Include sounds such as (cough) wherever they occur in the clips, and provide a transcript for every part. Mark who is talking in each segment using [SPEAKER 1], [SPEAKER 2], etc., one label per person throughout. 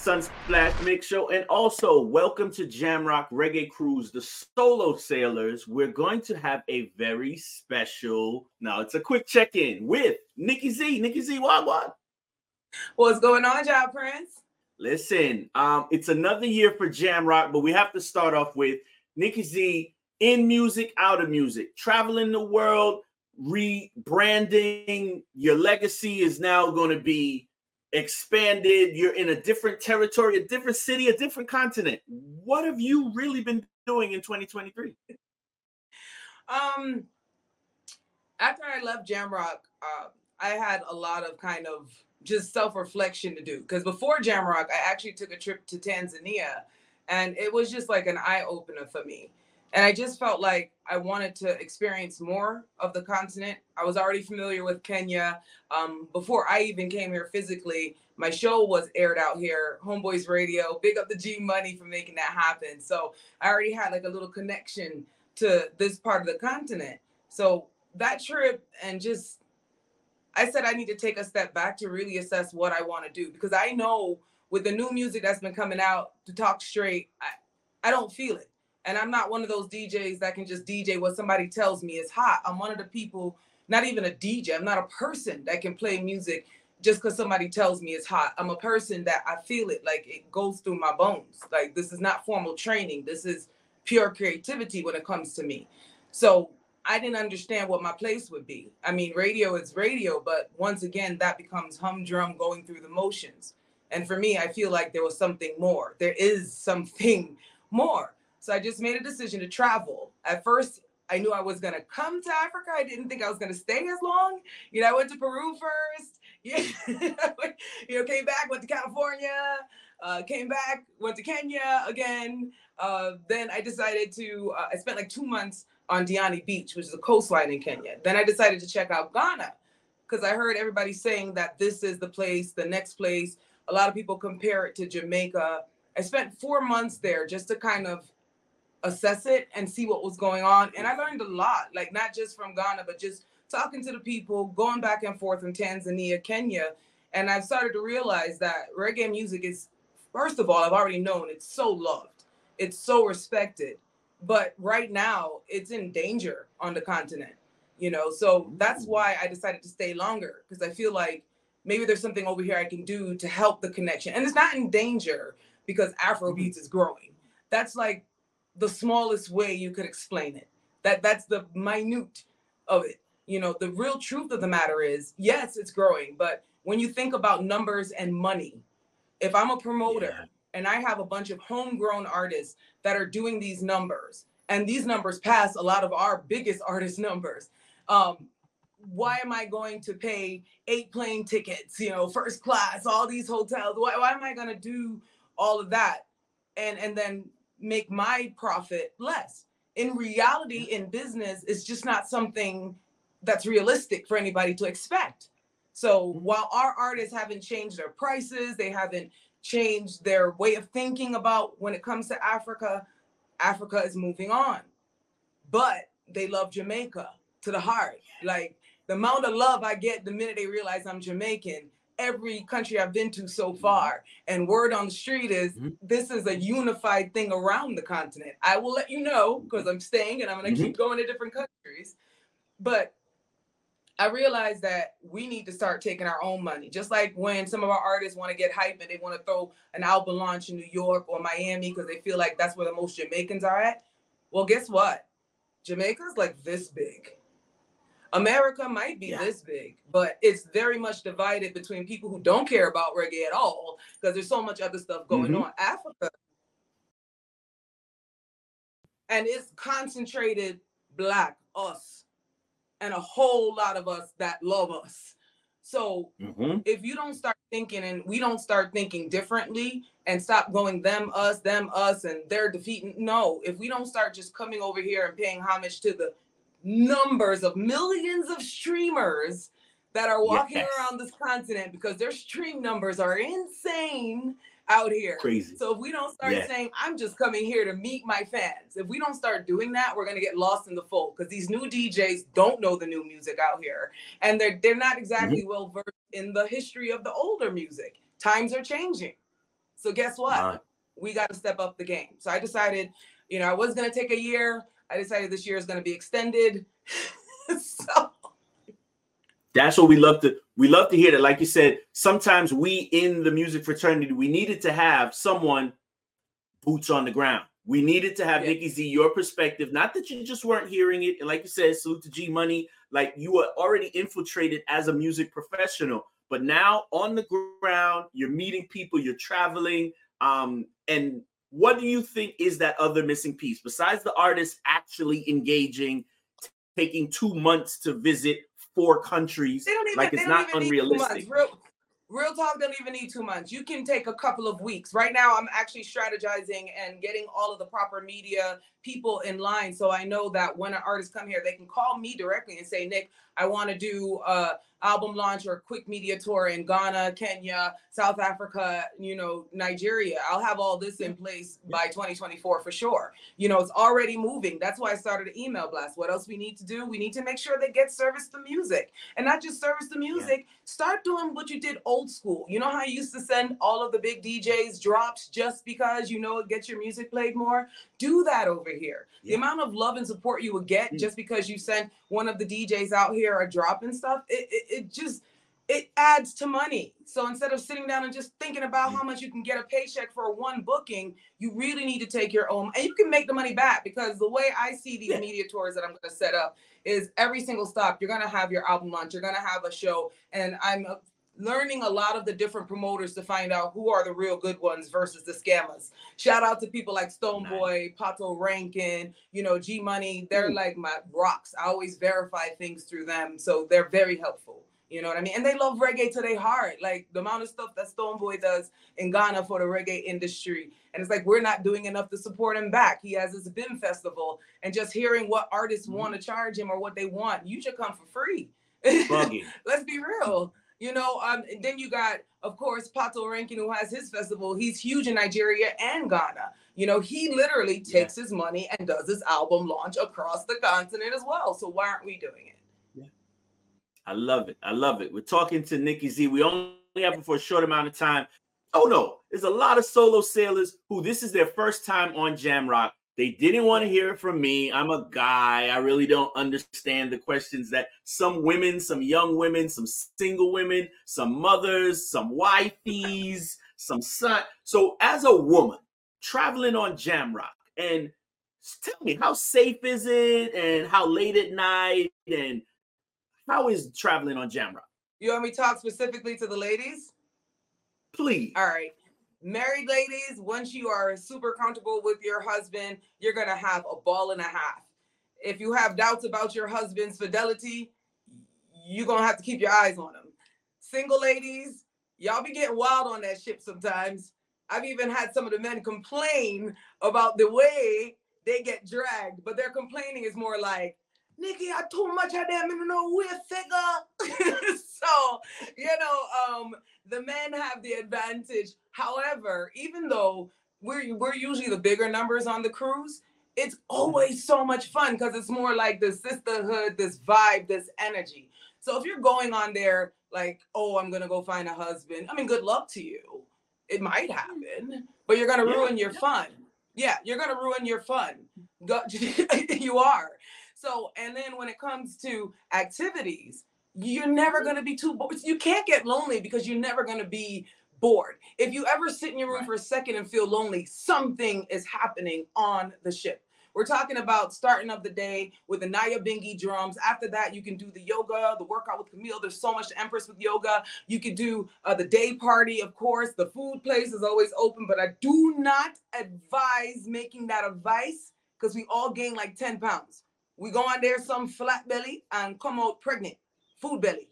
[SPEAKER 1] Sunsplash Mix Show, and also welcome to Jamrock Reggae Cruise, the solo sailors. We're going to have a very special. Now it's a quick check-in with Nikki Z. Nikki Z, what what?
[SPEAKER 2] What's going on, Job Prince?
[SPEAKER 1] Listen, um, it's another year for Jamrock, but we have to start off with Nikki Z in music, out of music, traveling the world, rebranding. Your legacy is now going to be expanded. You're in a different territory, a different city, a different continent. What have you really been doing in 2023?
[SPEAKER 2] Um, after I left Jamrock, uh, I had a lot of kind of just self reflection to do because before Jamrock, I actually took a trip to Tanzania, and it was just like an eye opener for me and I just felt like I wanted to experience more of the continent. I was already familiar with Kenya. Um, before I even came here physically, my show was aired out here, Homeboyz Radio. Big up the G Money for making that happen. So I already had like a little connection to this part of the continent. So that trip and just I said I need to take a step back to really assess what I want to do because I know with the new music that's been coming out to talk straight, I, I don't feel it. And I'm not one of those DJs that can just DJ what somebody tells me is hot. I'm one of the people, not even a DJ, I'm not a person that can play music just because somebody tells me it's hot. I'm a person that I feel it like it goes through my bones. Like this is not formal training. This is pure creativity when it comes to me. So I didn't understand what my place would be. I mean, radio is radio, but once again, that becomes humdrum going through the motions. And for me, I feel like there was something more. There is something (laughs) more. So I just made a decision to travel. At first, I knew I was going to come to Africa. I didn't think I was going to stay as long. You know, I went to Peru first. Yeah, (laughs) you know, came back, went to California, uh, came back, went to Kenya again. Uh, then I decided to. Uh, I spent like two months on Diani Beach, which is a coastline in Kenya. Then I decided to check out Ghana because I heard everybody saying that this is the place, the next place. A lot of people compare it to Jamaica. I spent four months there just to kind of assess it and see what was going on. And I learned a lot, like not just from Ghana, but just talking to the people, going back and forth from Tanzania, Kenya. And I've started to realize that reggae music is, first of all, I've already known it's so loved, it's so respected. But right now, it's in danger on the continent, you know? So that's why I decided to stay longer because I feel like maybe there's something over here I can do to help the connection. And it's not in danger because Afrobeats mm-hmm. is growing. That's like the smallest way you could explain it. That that's the minute of it. You know, the real truth of the matter is, yes, it's growing, but when you think about numbers and money, if I'm a promoter yeah. and I have a bunch of homegrown artists that are doing these numbers, and these numbers pass a lot of our biggest (laughs) artist numbers, um, why am I going to pay eight plane tickets, you know, first class, all these hotels? Why, why am I going to do all of that? And and then make my profit less. In reality, in business, it's just not something that's realistic for anybody to expect. So mm-hmm. while our artists haven't changed their prices, they haven't changed their way of thinking about when it comes to Africa, Africa is moving on. But they love Jamaica to the heart. Like the amount of love I get the minute they realize I'm Jamaican every country I've been to so mm-hmm. far. And word on the street is mm-hmm. this is a unified thing around the continent. I will let you know because I'm staying and I'm going to mm-hmm. keep going to different countries. But I realized that we need to start taking our own money. Just like when some of our artists want to get hype and they want to throw an album launch in New York or Miami because they feel like that's where the most Jamaicans are at. Well, guess what? Jamaica's like this big. America might be yeah. this big, but it's very much divided between people who don't care about reggae at all because there's so much other stuff going mm-hmm. on. Africa and it's concentrated black us and a whole lot of us that love us. So mm-hmm. if you don't start thinking and we don't start thinking differently and stop going them us them us and they're defeating no if we don't start just coming over here and paying homage to the numbers of millions of streamers that are walking yes. around this continent because their stream numbers are insane out here.
[SPEAKER 1] Crazy.
[SPEAKER 2] So if we don't start saying, I'm just coming here to meet my fans, if we don't start doing that, we're gonna get lost in the fold because these new DJs don't know the new music out here. And they're they're not exactly mm-hmm. well versed in the history of the older music. Times are changing. So guess what? We got to step up the game. So I decided, you know, I was going to take a year. I decided this year is going to be extended. (laughs) so
[SPEAKER 1] that's what we love to we love to hear that. Like you said sometimes we in the music fraternity we needed to have someone boots on the ground. We needed to have yeah. nikki z your perspective. Not that you just weren't hearing it. And like you said salute to g money. Like you were already infiltrated as a music professional. But now on the ground you're meeting people you're traveling um and what do you think is that other missing piece besides the artist actually engaging taking two months to visit four countries. Even, like it's not unrealistic.
[SPEAKER 2] Real, real talk don't even need two months. You can take a couple of weeks. Right now, I'm actually strategizing and getting all of the proper media people in line. So I know that when an artist come here, they can call me directly and say, Nick, I want to do a album launch or quick media tour in Ghana, Kenya, South Africa, you know, Nigeria. I'll have all this in place by 2024 for sure. You know, it's already moving. That's why I started an email blast. What else we need to do? We need to make sure they get service the music and not just service the music. Yeah. Start doing what you did old school. You know how you used to send all of the big DJs drops just because you know it gets your music played more? Do that over here. Yeah. The amount of love and support you would get mm. just because you sent one of the DJs out here a drop and stuff, it, it, it just it adds to money. So instead of sitting down and just thinking about how much you can get a paycheck for one booking, you really need to take your own and you can make the money back because the way I see these yeah. media tours that I'm going to set up is every single stop you're going to have your album launch, you're going to have a show and I'm learning a lot of the different promoters to find out who are the real good ones versus the scammers. Shout out to people like Stonebwoy, Patoranking, you know, G Money. They're Ooh. like my rocks. I always verify things through them. So they're very helpful. You know what I mean? And they love reggae to their heart. Like the amount of stuff that Stonebwoy does in Ghana for the reggae industry. And it's like we're not doing enough to support him back. He has his BHIM festival. And just hearing what artists mm-hmm. want to charge him or what they want, you should come for free. (laughs) Let's be real. You know, um, then you got, of course, Patoranking, who has his festival. He's huge in Nigeria and Ghana. You know, he literally takes yeah. his money and does his album launch across the continent as well. So why aren't we doing it?
[SPEAKER 1] Yeah. I love it. I love it. We're talking to Nikki Z. We only have him for a short amount of time. Oh no, there's a lot of solo sailors who this is their first time on Jamrock. They didn't want to hear it from me. I'm a guy. I really don't understand the questions that some women, some young women, some single women, some mothers, some wifeys, some son. So, as a woman traveling on Jamrock, and tell me how safe is it, and how late at night, and how is traveling on Jamrock?
[SPEAKER 2] You want me to talk specifically to the ladies?
[SPEAKER 1] Please.
[SPEAKER 2] All right married ladies, once you are super comfortable with your husband, you're going to have a ball and a half. If you have doubts about your husband's fidelity, you're going to have to keep your eyes on him. Single ladies, y'all be getting wild on that ship sometimes. I've even had some of the men complain about the way they get dragged, but their complaining is more like, Nikki, I too much of them in no weird figure. (laughs) so, you know, um, the men have the advantage. However, even though we're we're usually the bigger numbers on the cruise, it's always so much fun because it's more like the sisterhood, this vibe, this energy. So if you're going on there like, oh, I'm gonna go find a husband, I mean, good luck to you. It might happen, but you're gonna ruin your fun. Yeah, you're gonna ruin your fun. (laughs) You are. So, and then when it comes to activities, you're never going to be too bored. You can't get lonely because you're never going to be bored. If you ever sit in your room right. for a second and feel lonely, something is happening on the ship. We're talking about starting of the day with the Nyabinghi drums. After that, you can do the yoga, the workout with Camille. There's so much Empress with yoga. You could do uh, the day party, of course. The food place is always open, but I do not advise making that a vice because we all gain like 10 pounds. We go on there some flat belly and come out pregnant, food belly.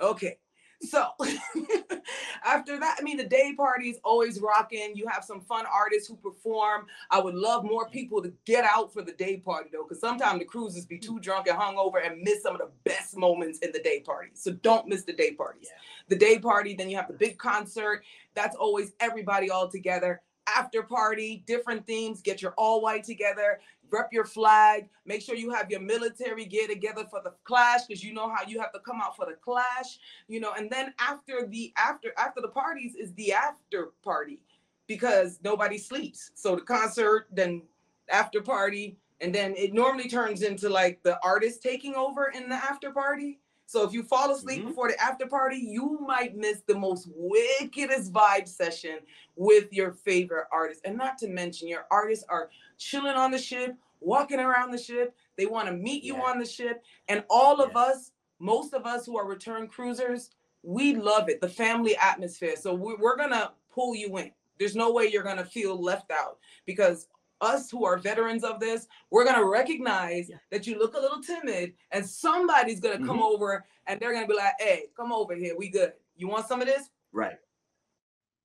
[SPEAKER 2] Okay. So (laughs) after that, I mean, the day party is always rocking. You have some fun artists who perform. I would love more people to get out for the day party though, because sometimes the cruises be too drunk and hungover and miss some of the best moments in the day party. So don't miss the day parties. Yeah. The day party, then you have the big concert. That's always everybody all together after party, different themes. Get your all white together, rep your flag. Make sure you have your military gear together for the clash because you know how you have to come out for the clash. You know, and then after the after after the parties is the after party. because nobody sleeps. So the concert, then after party, and then it normally turns into like the artist taking over in the after party. So if you fall asleep mm-hmm. before the after party, you might miss the most wickedest vibe session with your favorite artist. And not to mention, your artists are chilling on the ship, walking around the ship. They want to meet you yeah. on the ship. And all of us, most of us who are return cruisers, we love it, the family atmosphere. So we're going to pull you in. There's no way you're going to feel left out because us who are veterans of this, we're gonna recognize yeah. that you look a little timid, and somebody's gonna mm-hmm. come over and they're gonna be like, "Hey, come over here. We good. You want some of this?
[SPEAKER 1] Right.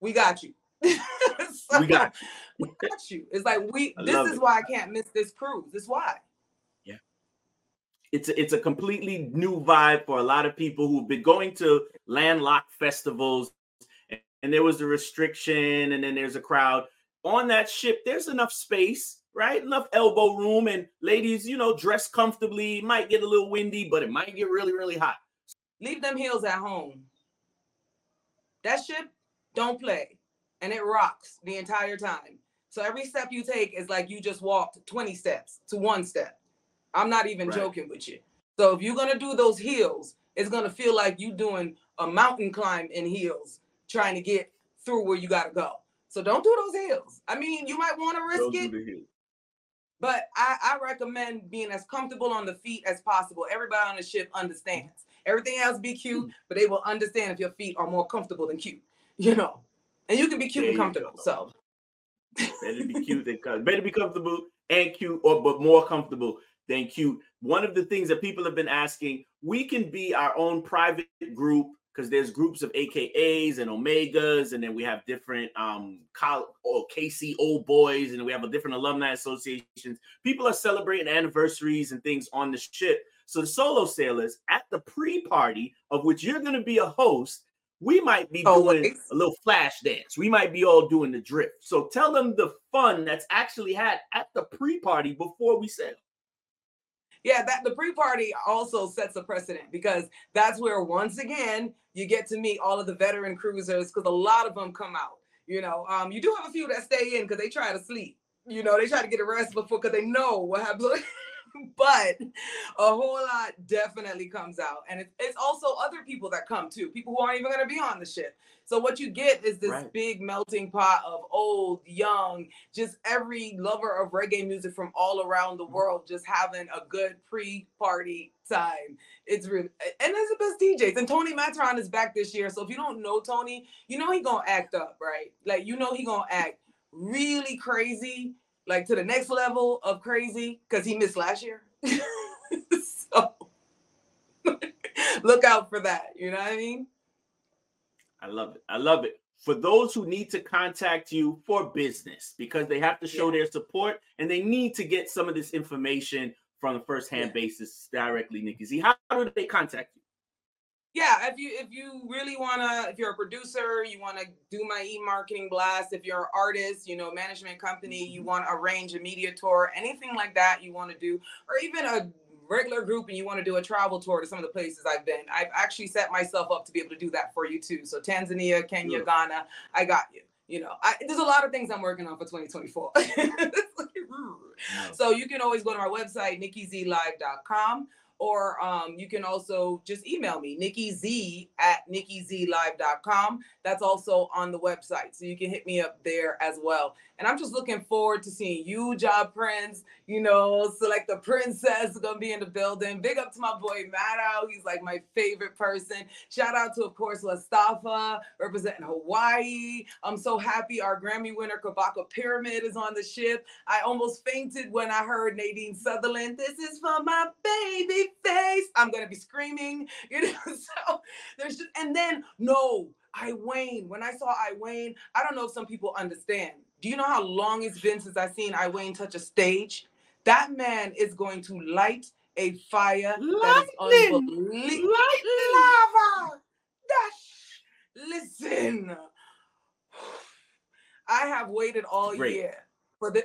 [SPEAKER 2] We got you.
[SPEAKER 1] So, (laughs) we got
[SPEAKER 2] you. we got you. It's like we. I this is it. why I can't miss this cruise. This is why.
[SPEAKER 1] Yeah. It's a, it's a completely new vibe for a lot of people who've been going to landlocked festivals, and, and there was a restriction, and then there's a crowd on that ship, there's enough space, right? Enough elbow room, and ladies, you know, dress comfortably. It might get a little windy, but it might get really, really hot.
[SPEAKER 2] Leave them heels at home. That ship don't play, and it rocks the entire time. So every step you take is like you just walked 20 steps to one step. I'm not even right. joking with you. So if you're gonna do those heels, it's gonna feel like you doing a mountain climb in heels, trying to get through where you gotta go. So don't do those heels. I mean, you might want to risk don't it. But I, I recommend being as comfortable on the feet as possible. Everybody on the ship understands. Everything else be cute, hmm. but they will understand if your feet are more comfortable than cute. (laughs) You know, and you can be cute there and comfortable. So
[SPEAKER 1] better be cute than better be comfortable and cute, or but more comfortable than cute. One of the things that people have been asking, we can be our own private group because there's groups of AKAs and Omegas, and then we have different um col- or KC old boys, and we have a different alumni associations. People are celebrating anniversaries and things on the ship. So the solo sailors at the pre-party, of which you're going to be a host, we might be oh, doing a little flash dance. We might be all doing the drift. So tell them the fun that's actually had at the pre-party before we sail
[SPEAKER 2] yeah, that the pre-party also sets a precedent because that's where once again you get to meet all of the veteran cruisers because a lot of them come out. You know, um, you do have a few that stay in because they try to sleep. You know, they try to get a rest before because they know what happens. (laughs) (laughs) but a whole lot definitely comes out. And it's, it's also other people that come too, people who aren't even going to be on the ship. So what you get is this right. big melting pot of old, young, just every lover of reggae music from all around the mm-hmm. world just having a good pre-party time. It's really and there's the best DJs. And Tony Matterhorn is back this year. So if you don't know Tony, you know he gonna act up, right? Like you know he gonna act really crazy like to the next level of crazy because he missed last year. (laughs) so (laughs) look out for that. You know what I mean?
[SPEAKER 1] I love it. I love it. For those who need to contact you for business because they have to show yeah. their support and they need to get some of this information from the first hand yeah. basis directly, Nikki Z. How do they contact you?
[SPEAKER 2] Yeah if you if you really want to if you're a producer you want to do my e-marketing blast if you're an artist you know management company you mm-hmm. want to arrange a media tour anything like that you want to do or even a regular group and you want to do a travel tour to some of the places I've been, I've actually set myself up to be able to do that for you too. So Tanzania, Kenya, Ghana, I got you. You know, I, there's a lot of things I'm working on for 2024. (laughs) so you can always go to my website, nikkizlive.com or um, you can also just email me, Nikki Z at nikkizlive.com. That's also on the website. So you can hit me up there as well. And I'm just looking forward to seeing you, Job Prince, you know, Select the Princess gonna be in the building. Big up to my boy Maddow. He's like my favorite person. Shout out to, of course, Lastafa representing Hawaii. I'm so happy our Grammy winner Kabaka Pyramid is on the ship. I almost fainted when I heard Nadine Sutherland. This is for my baby face. I'm gonna be screaming, (laughs) you know. So there's just and then no, I Wayne. When I saw I Wayne, I don't know if some people understand. Do you know how long it's been since I've seen I Wayne touch a stage? That man is going to light a fire Lightning. that is unbelievable. Lava. Dash. Listen. (sighs) I have waited all Great. year for the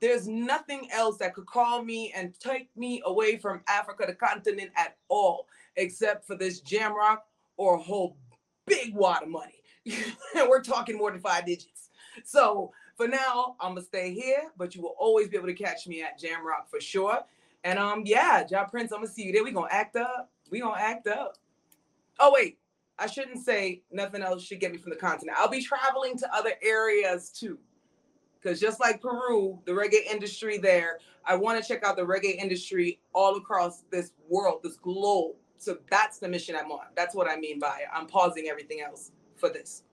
[SPEAKER 2] there's nothing else that could call me and take me away from Africa, the continent at all, except for this Jamrock or a whole big wad of money. (laughs) and we're talking more than five digits. (laughs) so for now, I'm gonna stay here, but you will always be able to catch me at Jamrock for sure. And um, yeah, Ja Prince, I'm gonna see you there. We gonna act up. We gonna act up. Oh wait, I shouldn't say nothing else should get me from the continent. I'll be traveling to other areas too. Because just like Peru, the reggae industry there, I want to check out the reggae industry all across this world, this globe. So that's the mission I'm on. That's what I mean by I'm pausing everything else for this.